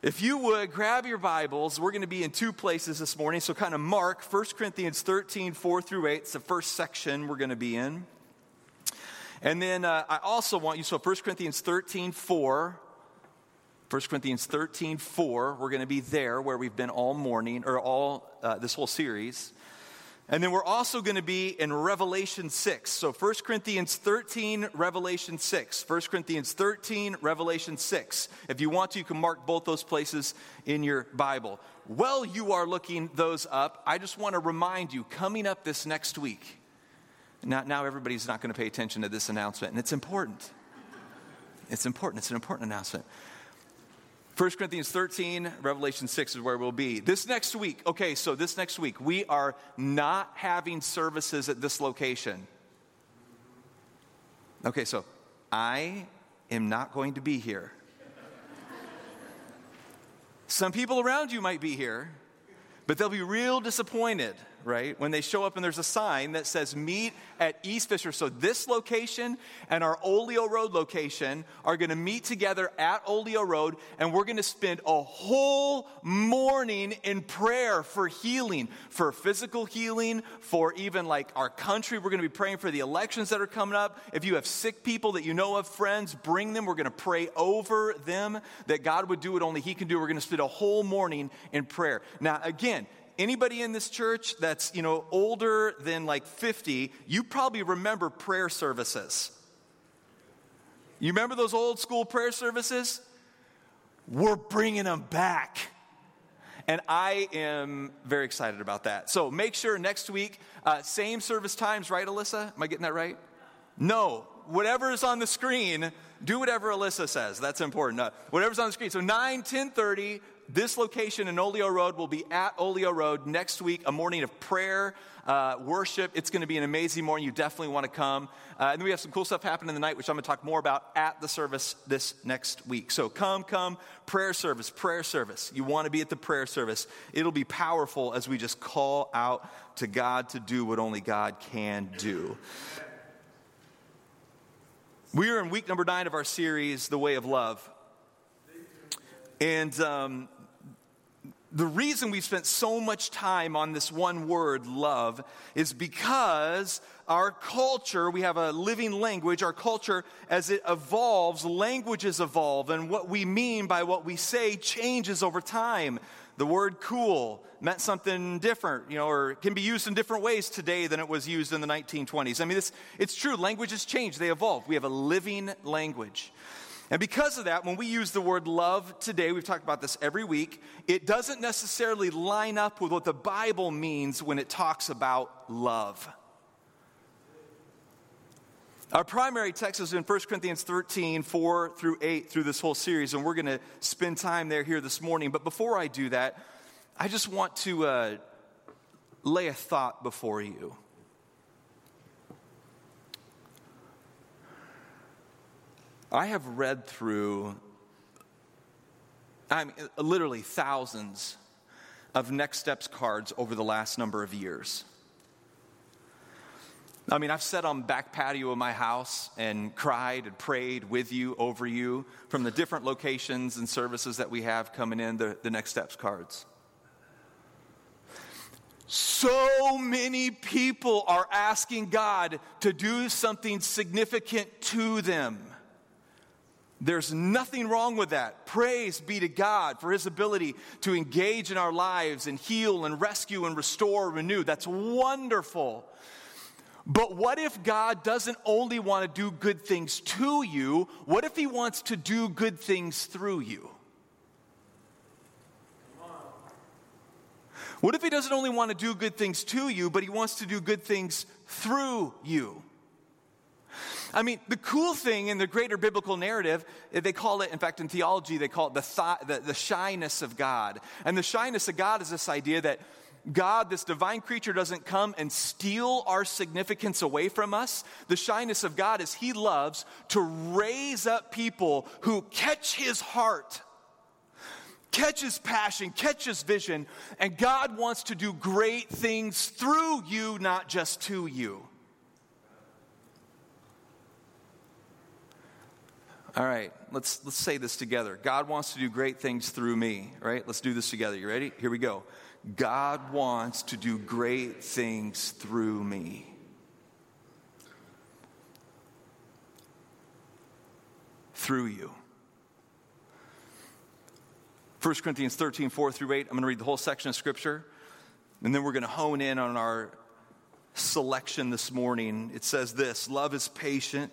If you would grab your Bibles, we're going to be in two places this morning. So, kind of mark 1 Corinthians 13, 4 through 8. It's the first section we're going to be in. And then uh, I also want you, so 1 Corinthians 13, 4. 1 Corinthians 13, 4. We're going to be there where we've been all morning, or all uh, this whole series. And then we're also going to be in Revelation 6. So 1 Corinthians 13, Revelation 6. 1 Corinthians 13, Revelation 6. If you want to, you can mark both those places in your Bible. While you are looking those up, I just want to remind you coming up this next week. Now, now everybody's not going to pay attention to this announcement, and it's important. It's important. It's an important announcement. 1 Corinthians 13, Revelation 6 is where we'll be. This next week, okay, so this next week, we are not having services at this location. Okay, so I am not going to be here. Some people around you might be here, but they'll be real disappointed right? When they show up and there's a sign that says meet at East Fisher. So this location and our Olio Road location are going to meet together at Olio Road and we're going to spend a whole morning in prayer for healing, for physical healing, for even like our country. We're going to be praying for the elections that are coming up. If you have sick people that you know of, friends, bring them. We're going to pray over them that God would do what only He can do. We're going to spend a whole morning in prayer. Now, again, anybody in this church that's, you know, older than like 50, you probably remember prayer services. You remember those old school prayer services? We're bringing them back. And I am very excited about that. So make sure next week, uh, same service times, right, Alyssa? Am I getting that right? No. Whatever is on the screen, do whatever Alyssa says. That's important. Uh, whatever's on the screen. So 9, 10 30, this location in Olio Road will be at Olio Road next week, a morning of prayer, uh, worship. It's going to be an amazing morning. You definitely want to come. Uh, and then we have some cool stuff happening in the night, which I'm going to talk more about at the service this next week. So come, come, prayer service, prayer service. You want to be at the prayer service. It'll be powerful as we just call out to God to do what only God can do. We are in week number nine of our series, The Way of Love. And um, the reason we've spent so much time on this one word, love, is because our culture, we have a living language, our culture, as it evolves, languages evolve, and what we mean by what we say changes over time. The word cool meant something different, you know, or can be used in different ways today than it was used in the 1920s. I mean, this, it's true, languages change, they evolve. We have a living language. And because of that, when we use the word love today, we've talked about this every week, it doesn't necessarily line up with what the Bible means when it talks about love. Our primary text is in 1 Corinthians 13, 4 through 8 through this whole series, and we're going to spend time there here this morning. But before I do that, I just want to uh, lay a thought before you. I have read through, I mean, literally thousands of Next Steps cards over the last number of years. I mean, I've sat on back patio of my house and cried and prayed with you, over you, from the different locations and services that we have coming in, the, the Next Steps cards. So many people are asking God to do something significant to them. There's nothing wrong with that. Praise be to God for his ability to engage in our lives and heal and rescue and restore, renew. That's wonderful. But what if God doesn't only want to do good things to you? What if he wants to do good things through you? What if he doesn't only want to do good things to you, but he wants to do good things through you? I mean, the cool thing in the greater biblical narrative, eh, they call it, in fact, in theology, they call it the, th- the, the shyness of God. And the shyness of God is this idea that God, this divine creature, doesn't come and steal our significance away from us. The shyness of God is He loves to raise up people who catch His heart, catch His passion, catch His vision, and God wants to do great things through you, not just to you. All right, let's, let's say this together. God wants to do great things through me, right? Let's do this together. You ready? Here we go. God wants to do great things through me. Through you. 1 Corinthians 13, 4 through 8. I'm going to read the whole section of Scripture, and then we're going to hone in on our selection this morning. It says this Love is patient,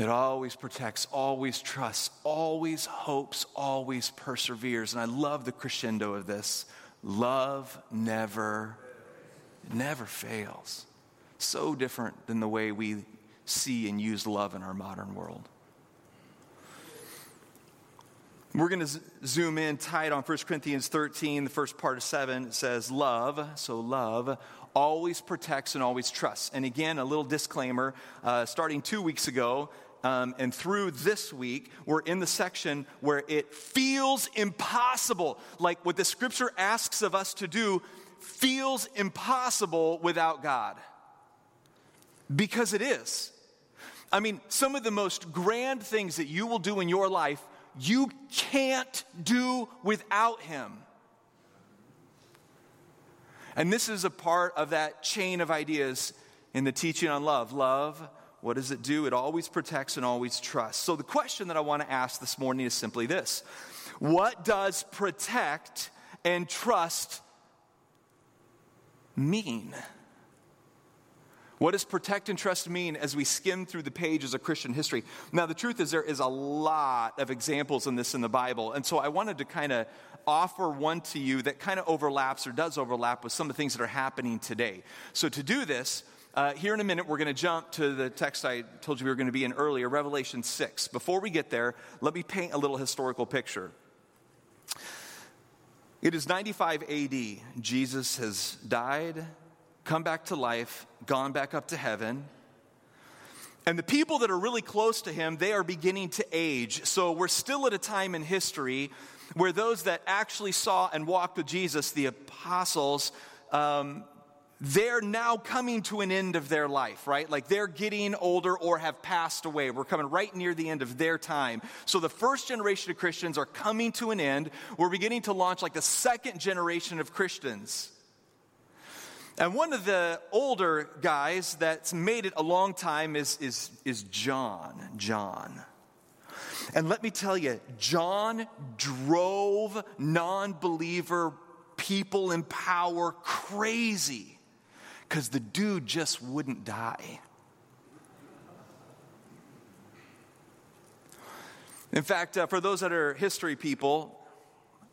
It always protects, always trusts, always hopes, always perseveres. And I love the crescendo of this. Love never, never fails. So different than the way we see and use love in our modern world. We're going to z- zoom in tight on 1 Corinthians 13, the first part of 7. It says, Love, so love, always protects and always trusts. And again, a little disclaimer uh, starting two weeks ago, um, and through this week, we're in the section where it feels impossible. Like what the scripture asks of us to do feels impossible without God. Because it is. I mean, some of the most grand things that you will do in your life, you can't do without Him. And this is a part of that chain of ideas in the teaching on love. Love, what does it do? It always protects and always trusts. So the question that I want to ask this morning is simply this What does protect and trust mean? What does protect and trust mean as we skim through the pages of Christian history? Now, the truth is, there is a lot of examples in this in the Bible. And so I wanted to kind of offer one to you that kind of overlaps or does overlap with some of the things that are happening today. So to do this, uh, here in a minute, we're going to jump to the text I told you we were going to be in earlier, Revelation 6. Before we get there, let me paint a little historical picture. It is 95 AD. Jesus has died, come back to life, gone back up to heaven. And the people that are really close to him, they are beginning to age. So we're still at a time in history where those that actually saw and walked with Jesus, the apostles, um, they're now coming to an end of their life, right? Like they're getting older or have passed away. We're coming right near the end of their time. So the first generation of Christians are coming to an end. We're beginning to launch like the second generation of Christians. And one of the older guys that's made it a long time is, is, is John. John. And let me tell you, John drove non believer people in power crazy because the dude just wouldn't die. In fact, uh, for those that are history people,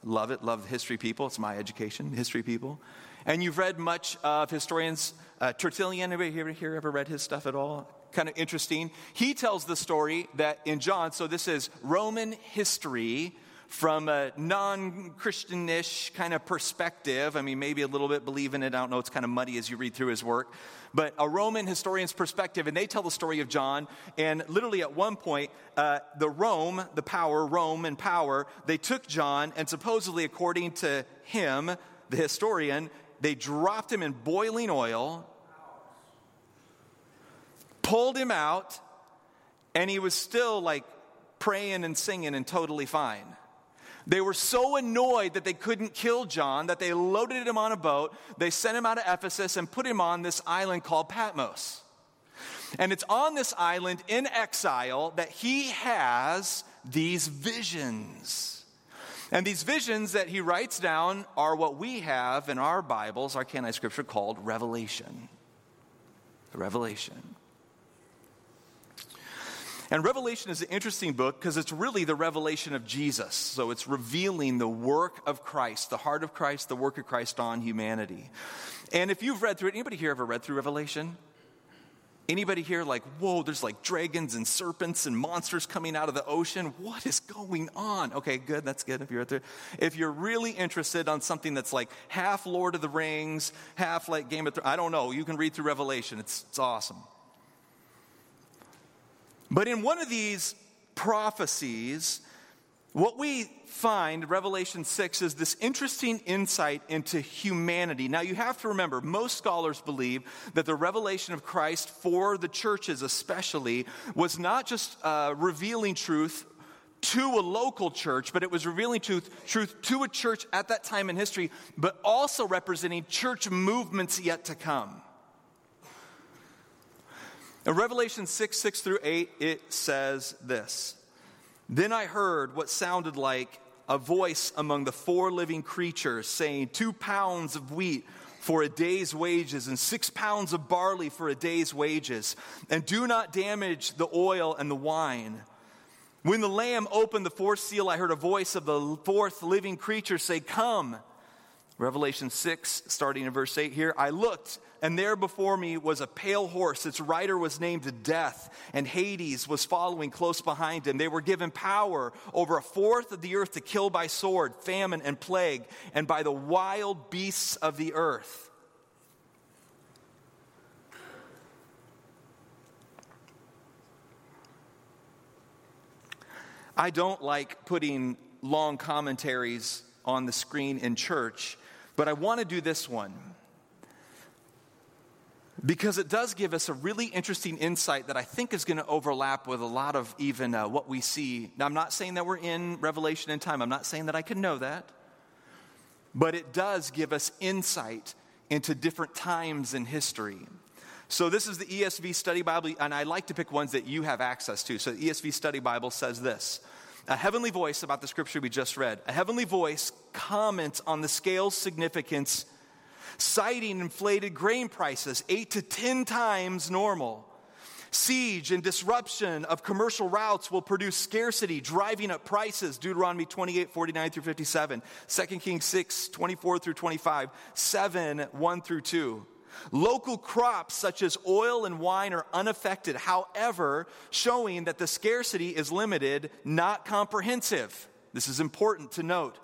love it, love history people. It's my education, history people. And you've read much of historians. Uh, Tertullian, anybody here, here ever read his stuff at all? Kind of interesting. He tells the story that in John, so this is Roman history from a non Christianish kind of perspective. I mean, maybe a little bit believe in it. I don't know. It's kind of muddy as you read through his work. But a Roman historian's perspective, and they tell the story of John. And literally at one point, uh, the Rome, the power, Rome and power, they took John, and supposedly, according to him, the historian, they dropped him in boiling oil, pulled him out, and he was still like praying and singing and totally fine. They were so annoyed that they couldn't kill John that they loaded him on a boat, they sent him out of Ephesus and put him on this island called Patmos. And it's on this island in exile that he has these visions. And these visions that he writes down are what we have in our Bibles, our canonized scripture, called Revelation. The revelation. And Revelation is an interesting book because it's really the revelation of Jesus. So it's revealing the work of Christ, the heart of Christ, the work of Christ on humanity. And if you've read through it, anybody here ever read through Revelation? Anybody here like, whoa, there's like dragons and serpents and monsters coming out of the ocean? What is going on? Okay, good, that's good if you're there. If you're really interested on something that's like half Lord of the Rings, half like Game of Thrones, I don't know, you can read through Revelation. It's, it's awesome. But in one of these prophecies, what we find, Revelation 6, is this interesting insight into humanity. Now, you have to remember, most scholars believe that the revelation of Christ for the churches, especially, was not just uh, revealing truth to a local church, but it was revealing truth, truth to a church at that time in history, but also representing church movements yet to come. In Revelation 6 6 through 8, it says this Then I heard what sounded like a voice among the four living creatures saying, Two pounds of wheat for a day's wages, and six pounds of barley for a day's wages, and do not damage the oil and the wine. When the Lamb opened the fourth seal, I heard a voice of the fourth living creature say, Come. Revelation 6, starting in verse 8 here. I looked, and there before me was a pale horse. Its rider was named Death, and Hades was following close behind him. They were given power over a fourth of the earth to kill by sword, famine, and plague, and by the wild beasts of the earth. I don't like putting long commentaries on the screen in church, but I want to do this one because it does give us a really interesting insight that I think is going to overlap with a lot of even uh, what we see. Now, I'm not saying that we're in Revelation in time, I'm not saying that I can know that, but it does give us insight into different times in history. So, this is the ESV Study Bible, and I like to pick ones that you have access to. So, the ESV Study Bible says this A heavenly voice about the scripture we just read, a heavenly voice comments on the scale's significance citing inflated grain prices, eight to 10 times normal. Siege and disruption of commercial routes will produce scarcity, driving up prices. Deuteronomy 28, 49 through 57. 2 Kings 6, 24 through 25. 7, 1 through 2. Local crops such as oil and wine are unaffected, however, showing that the scarcity is limited, not comprehensive. This is important to note.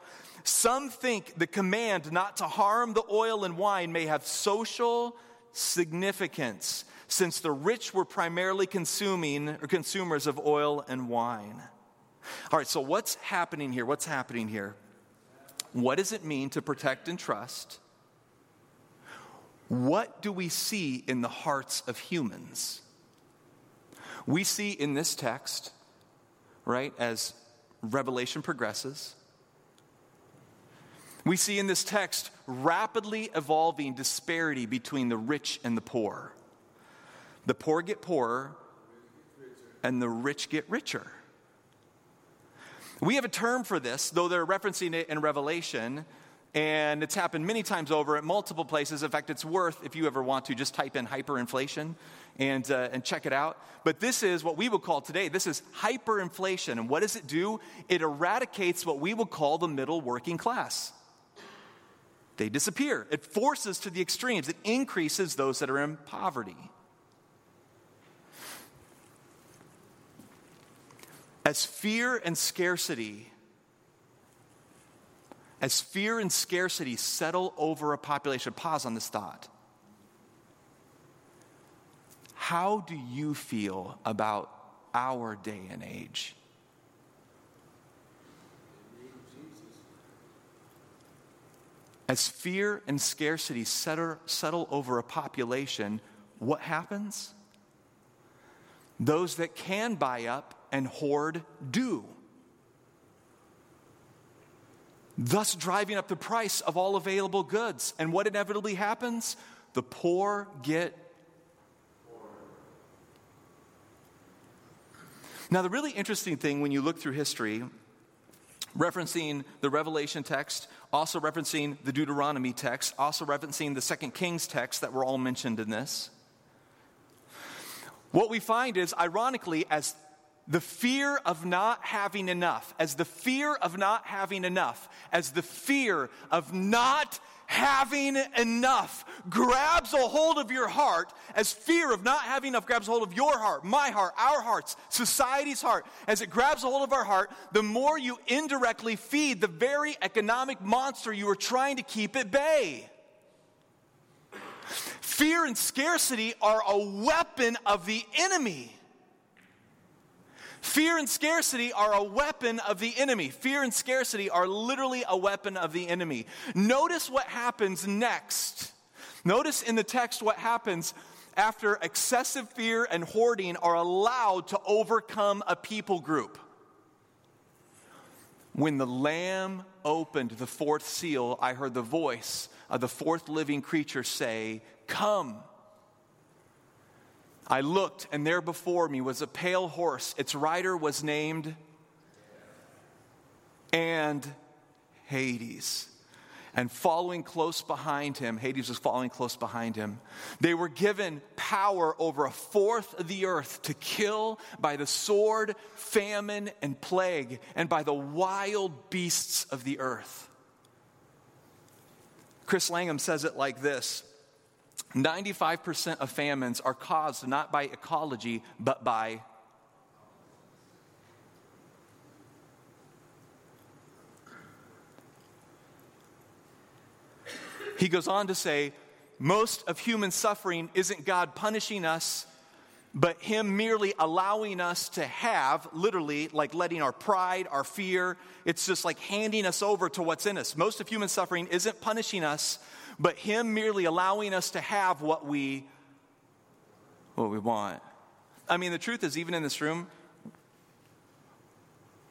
Some think the command not to harm the oil and wine may have social significance, since the rich were primarily consuming or consumers of oil and wine. All right, so what's happening here? What's happening here? What does it mean to protect and trust? What do we see in the hearts of humans? We see in this text, right, as Revelation progresses, we see in this text rapidly evolving disparity between the rich and the poor. The poor get poorer, and the rich get richer. We have a term for this, though they're referencing it in Revelation, and it's happened many times over at multiple places. In fact, it's worth, if you ever want to, just type in hyperinflation and, uh, and check it out. But this is what we would call today this is hyperinflation. And what does it do? It eradicates what we would call the middle working class they disappear. It forces to the extremes, it increases those that are in poverty. As fear and scarcity, as fear and scarcity settle over a population, pause on this thought. How do you feel about our day and age? As fear and scarcity settle, over a population, what happens? Those that can buy up and hoard do. Thus, driving up the price of all available goods. And what inevitably happens? The poor get Now, the really interesting thing when you look through history referencing the Revelation text, also referencing the Deuteronomy text, also referencing the Second Kings text that were all mentioned in this. What we find is, ironically, as the fear of not having enough, as the fear of not having enough, as the fear of not having enough grabs a hold of your heart, as fear of not having enough grabs a hold of your heart, my heart, our hearts, society's heart, as it grabs a hold of our heart, the more you indirectly feed the very economic monster you are trying to keep at bay. Fear and scarcity are a weapon of the enemy. Fear and scarcity are a weapon of the enemy. Fear and scarcity are literally a weapon of the enemy. Notice what happens next. Notice in the text what happens after excessive fear and hoarding are allowed to overcome a people group. When the Lamb opened the fourth seal, I heard the voice of the fourth living creature say, Come. I looked, and there before me was a pale horse. Its rider was named and Hades. And following close behind him, Hades was following close behind him. They were given power over a fourth of the earth to kill by the sword, famine, and plague, and by the wild beasts of the earth. Chris Langham says it like this 95% of famines are caused not by ecology, but by He goes on to say, most of human suffering isn't God punishing us, but Him merely allowing us to have, literally, like letting our pride, our fear, it's just like handing us over to what's in us. Most of human suffering isn't punishing us, but Him merely allowing us to have what we, what we want. I mean, the truth is, even in this room,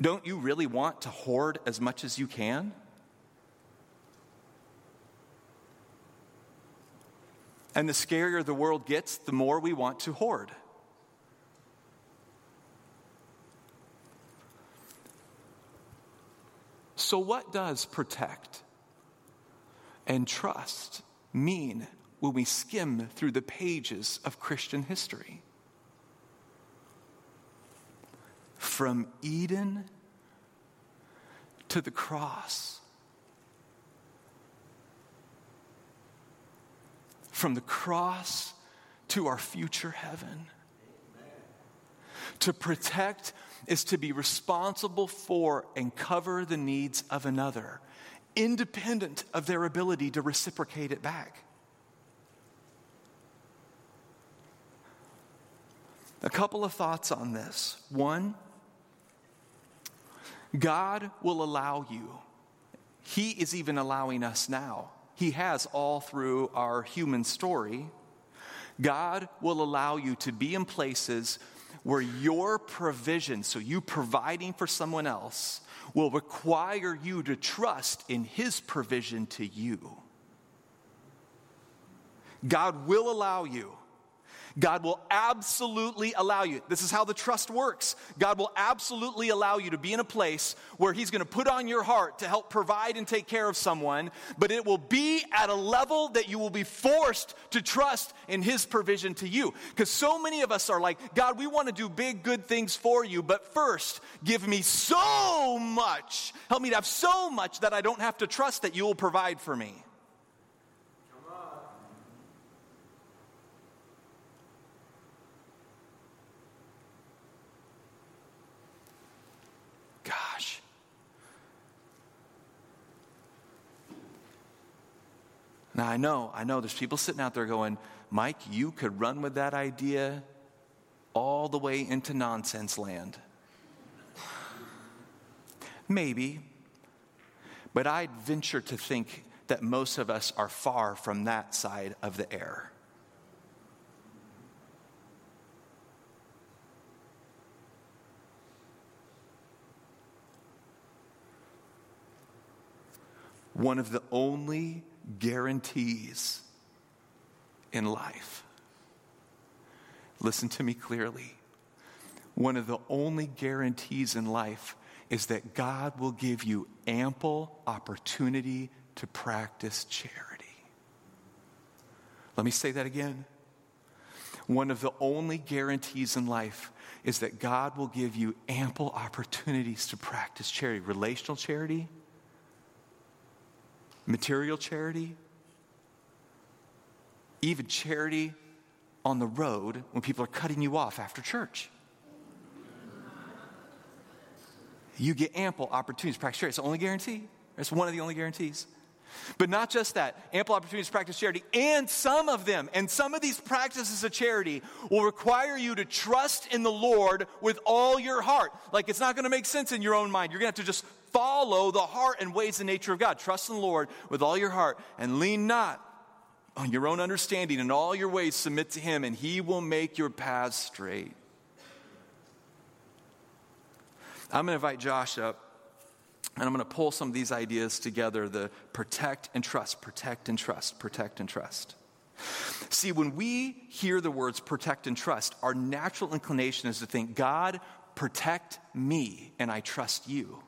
don't you really want to hoard as much as you can? And the scarier the world gets, the more we want to hoard. So, what does protect and trust mean when we skim through the pages of Christian history? From Eden to the cross, from the cross to our future heaven. To protect is to be responsible for and cover the needs of another, independent of their ability to reciprocate it back. A couple of thoughts on this. One, God will allow you, He is even allowing us now. He has all through our human story. God will allow you to be in places where your provision, so you providing for someone else, will require you to trust in His provision to you. God will allow you God will absolutely allow you. This is how the trust works. God will absolutely allow you to be in a place where He's going to put on your heart to help provide and take care of someone, but it will be at a level that you will be forced to trust in His provision to you. Because so many of us are like, God, we want to do big, good things for you, but first, give me so much. Help me to have so much that I don't have to trust that you will provide for me. Now, I know, I know there's people sitting out there going, Mike, you could run with that idea all the way into nonsense land. Maybe, but I'd venture to think that most of us are far from that side of the air. One of the only guarantees in life. Listen to me clearly. One of the only guarantees in life is that God will give you ample opportunity to practice charity. Let me say that again. one of the only guarantees in life is that God will give you ample opportunities to practice charity relational charity, material charity, even charity on the road when people are cutting you off after church. You get ample opportunities to practice charity. It's the only guarantee. It's one of the only guarantees. But not just that, ample opportunities to practice charity, and some of them, and some of these practices of charity will require you to trust in the Lord with all your heart. Like it's not going to make sense in your own mind. You're going to have to just follow the heart and ways and nature of God. Trust in the Lord with all your heart and lean not on your own understanding. In all your ways, submit to Him, and He will make your paths straight. I'm going to invite Josh up. And I'm going to pull some of these ideas together the protect and trust, protect and trust, protect and trust. See, when we hear the words protect and trust, our natural inclination is to think, God, protect me, and I trust you.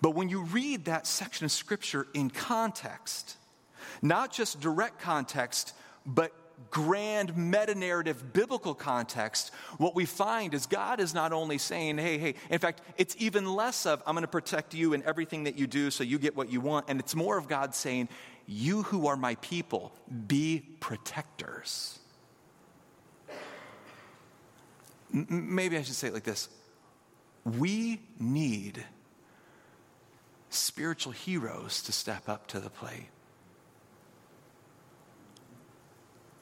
But when you read that section of scripture in context, not just direct context, but grand meta narrative biblical context, what we find is God is not only saying, hey, hey, in fact, it's even less of, I'm going to protect you in everything that you do so you get what you want. And it's more of God saying, you who are my people, be protectors. M- maybe I should say it like this We need spiritual heroes to step up to the plate.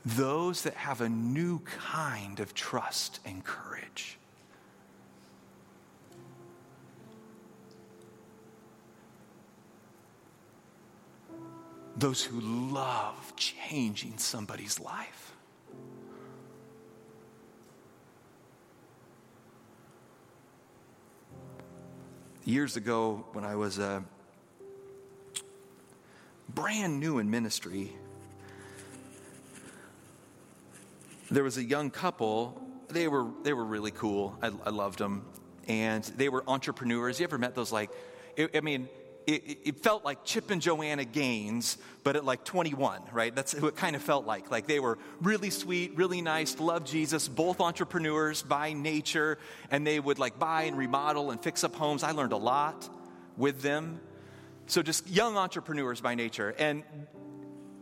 those that have a new kind of trust and courage. Those who love changing somebody's life. Years ago, when I was uh, brand new in ministry, there was a young couple. They were, they were really cool. I, I loved them. And they were entrepreneurs. You ever met those, like, I mean, it, it, felt like Chip and Joanna Gaines, but at like 21, right? That's what it kind of felt like. Like they were really sweet, really nice, loved Jesus, both entrepreneurs by nature, and they would like buy and remodel and fix up homes. I learned a lot with them. So just young entrepreneurs by nature. And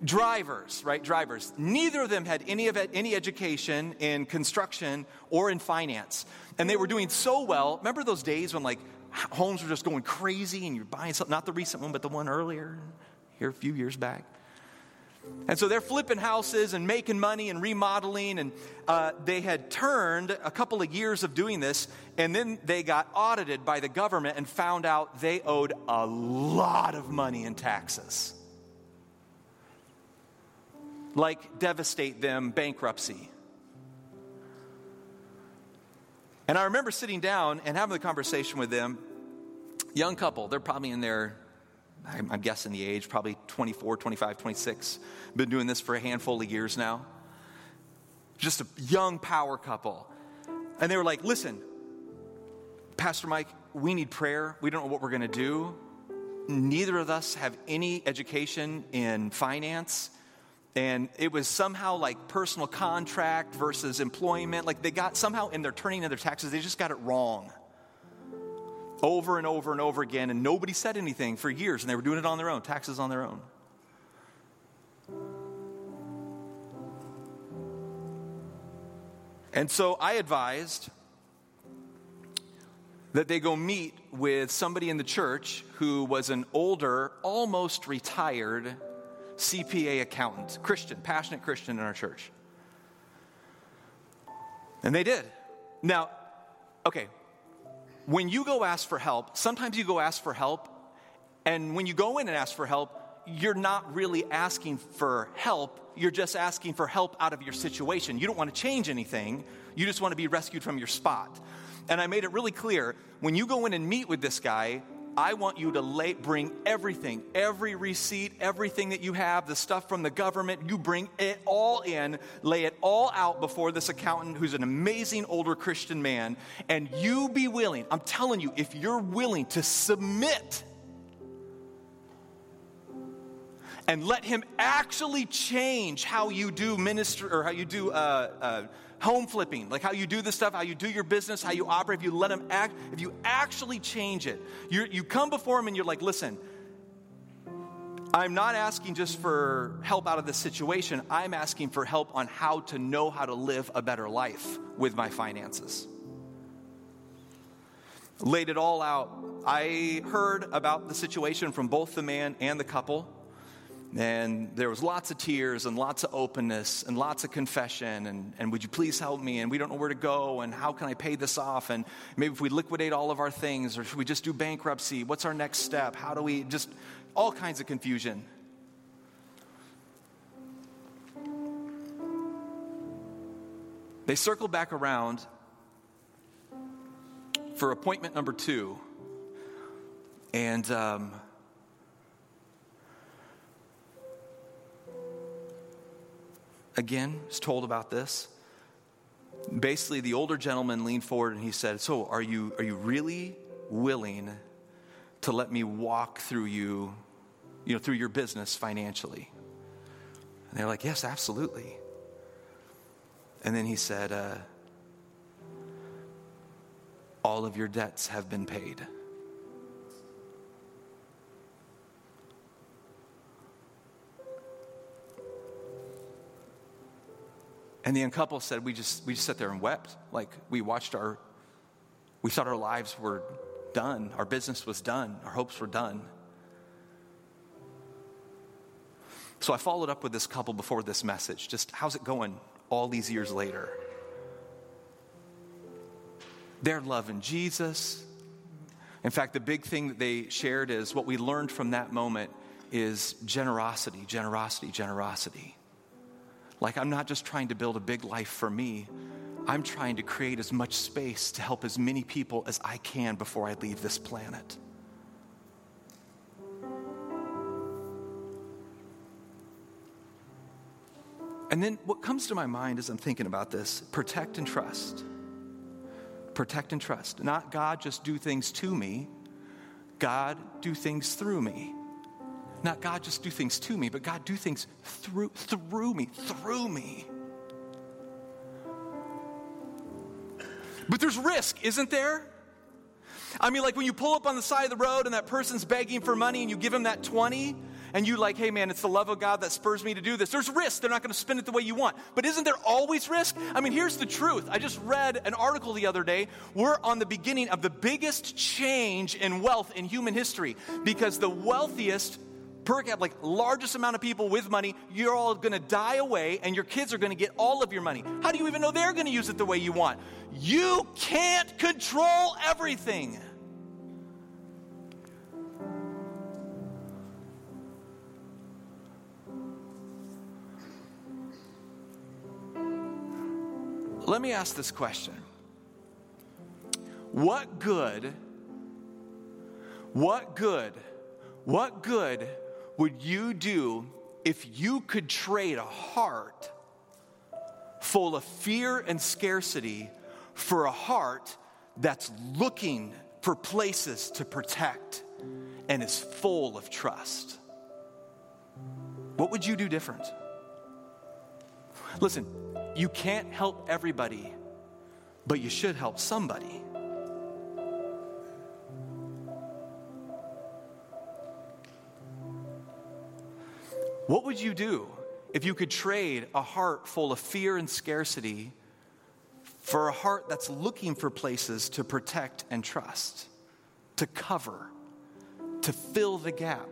drivers, right? Drivers. Neither of them had any of any education in construction or in finance, and they were doing so well. Remember those days when like homes were just going crazy, and you're buying something, not the recent one, but the one earlier, here a few years back. And so they're flipping houses and making money and remodeling. And uh, they had turned a couple of years of doing this. And then they got audited by the government and found out they owed a lot of money in taxes like devastate them bankruptcy. And I remember sitting down and having the conversation with them. Young couple, they're probably in their, I'm guessing the age, probably 24, 25, 26. Been doing this for a handful of years now. Just a young power couple. And they were like, listen, Pastor Mike, we need prayer. We don't know what we're going to do. Neither of us have any education in finance and it was somehow like personal contract versus employment. Like they got somehow in their turning in their taxes they just got it wrong. Over and over and over again and nobody said anything for years and they were doing it on their own taxes on their own. And so i advised that they go meet with somebody in the church who was an older almost retired CPA accountant, Christian, passionate Christian in our church. And they did. Now, okay, when you go ask for help, sometimes you go ask for help, and when you go in and ask for help, you're not really asking for help. You're just asking for help out of your situation. You don't want to change anything. You just want to be rescued from your spot. And I made it really clear when you go in and meet with this guy, I want you to lay, bring everything, every receipt, everything that you have, the stuff from the government, you bring it all in, lay it all out before this accountant who's an amazing older Christian man, and you be willing. I'm telling you, if you're willing to submit and let Him actually change how you do ministry or how you do uh, uh, home flipping, like how you do this stuff, how you do your business, how you operate. If you let Him act, if you actually change it, you you come before Him and you're like, listen. I'm not asking just for help out of this situation. I'm asking for help on how to know how to live a better life with my finances. Laid it all out. I heard about the situation from both the man and the couple. And there was lots of tears and lots of openness and lots of confession. And, and would you please help me? And we don't know where to go. And how can I pay this off? And maybe if we liquidate all of our things, or should we just do bankruptcy? What's our next step? How do we just all kinds of confusion? They circle back around for appointment number two. And um, again is told about this. Basically, the older gentleman leaned forward and he said, So, are you, are you really willing to let me walk through you, you know, through your business financially? And they're like, Yes, absolutely. And then he said, uh, All of your debts have been paid. And the couple said, we just, we just sat there and wept. Like we watched our, we thought our lives were done. Our business was done. Our hopes were done. So I followed up with this couple before this message. Just how's it going all these years later? They're loving Jesus. In fact, the big thing that they shared is what we learned from that moment is generosity, generosity, generosity. Like, I'm not just trying to build a big life for me, I'm trying to create as much space to help as many people as I can before I leave this planet. And then what comes to my mind as I'm thinking about this protect and trust. Protect and trust. Not God just do things to me, God do things through me. Not God just do things to me, but God do things through, through me, through me. But there's risk, isn't there? I mean, like when you pull up on the side of the road and that person's begging for money and you give them that 20 and you like, hey man, it's the love of God that spurs me to do this. There's risk. They're not going to spend it the way you want. But isn't there always risk? I mean, here's the truth. I just read an article the other day. We're on the beginning of the biggest change in wealth in human history because the wealthiest per cap, like largest amount of people with money, you're all going to die away and your kids are going to get all of your money. How do you even know they're going to use it the way you want? You can't control everything. Let me ask this question. What good, what good, what good would you do if you could trade a heart full of fear and scarcity for a heart that's looking for places to protect and is full of trust? What would you do different? Listen, you can't help everybody, but you should help somebody. What would you do if you could trade a heart full of fear and scarcity for a heart that's looking for places to protect and trust, to cover, to fill the gap,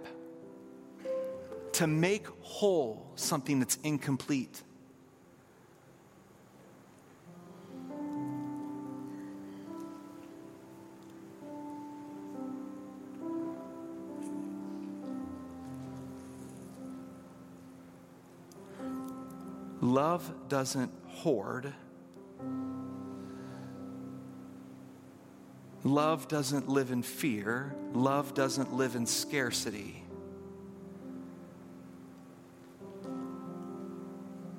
to make whole something that's incomplete? Love doesn't hoard. Love doesn't live in fear. Love doesn't live in scarcity.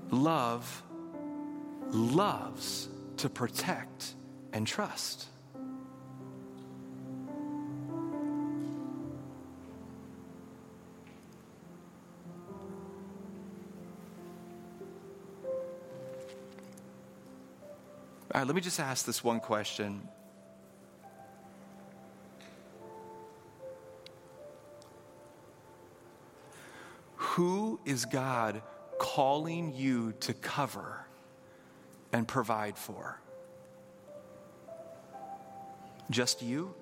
Love loves to protect and trust. All right, let me just ask this one question. Who is God calling you to cover and provide for? Just you?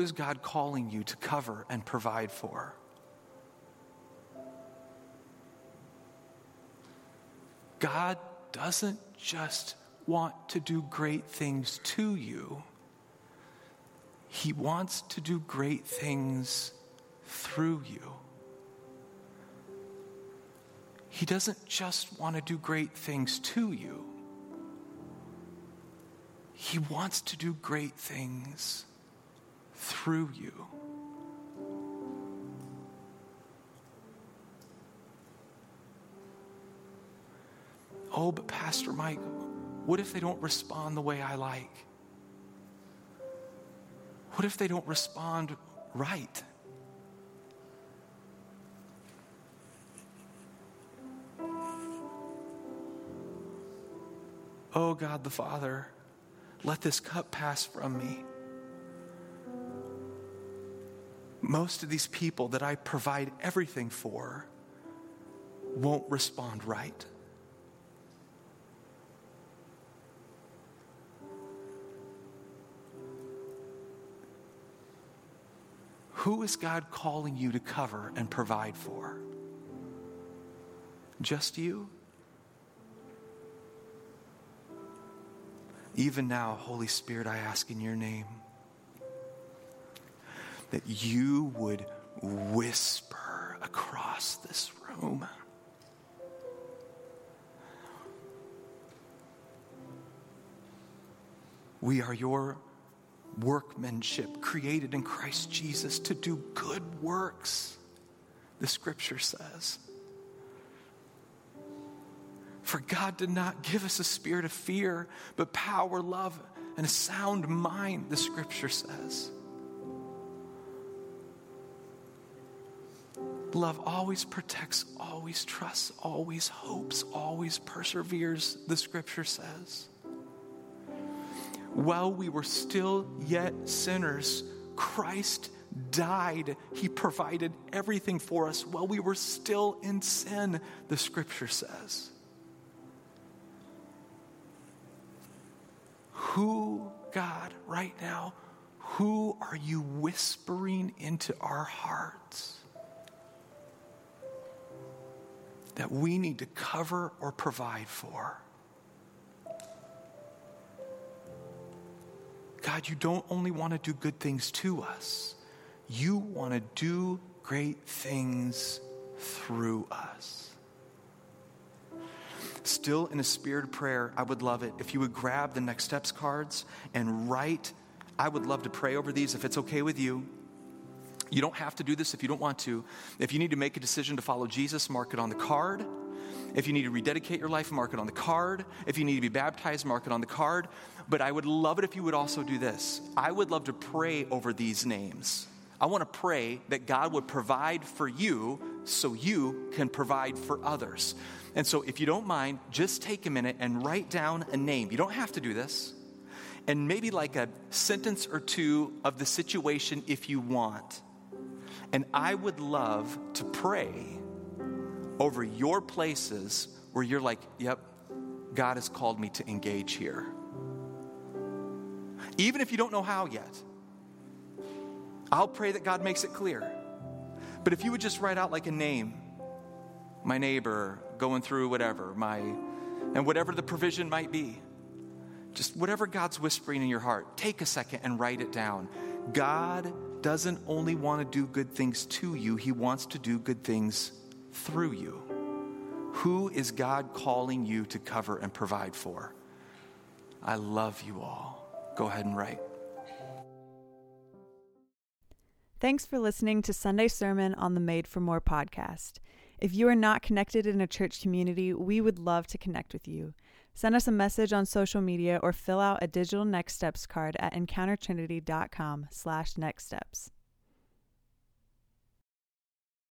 Is God calling you to cover and provide for? God doesn't just want to do great things to you, He wants to do great things through you. He doesn't just want to do great things to you, He wants to do great things through you. Oh, but Pastor Mike, what if they don't respond the way I like? What if they don't respond right? Oh, God the Father, let this cup pass from me. Most of these people that I provide everything for won't respond right. Who is God calling you to cover and provide for? Just you? Even now, Holy Spirit, I ask in your name that you would whisper across this room. We are your workmanship created in Christ Jesus to do good works, the scripture says. For God did not give us a spirit of fear, but power, love, and a sound mind, the scripture says. Love always protects, always trusts, always hopes, always perseveres, the scripture says while we were still yet sinners, Christ died. He provided everything for us while we were still in sin, the scripture says. Who, God, right now, who are you whispering into our hearts that we need to cover or provide for? God, you don't only want to do good things to us, you want to do great things through us. Still in a spirit of prayer, I would love it if you would grab the next steps cards and write. I would love to pray over these if it's okay with you. You don't have to do this if you don't want to. If you need to make a decision to follow Jesus, mark it on the card. If you need to rededicate your life, mark it on the card. If you need to be baptized, mark it on the card. But I would love it if you would also do this. I would love to pray over these names. I want to pray that God would provide for you so you can provide for others. And so, if you don't mind, just take a minute and write down a name. You don't have to do this. And maybe like a sentence or two of the situation if you want. And I would love to pray over your places where you're like, yep, God has called me to engage here. Even if you don't know how yet, I'll pray that God makes it clear. But if you would just write out like a name, my neighbor going through whatever, my, and whatever the provision might be, just whatever God's whispering in your heart, take a second and write it down. God doesn't only want to do good things to you, He wants to do good things through you. Who is God calling you to cover and provide for? I love you all. Go ahead and write. Thanks for listening to Sunday Sermon on the Made for More podcast. If you are not connected in a church community, we would love to connect with you. Send us a message on social media or fill out a digital next steps card at encountertrinity.com slash next steps.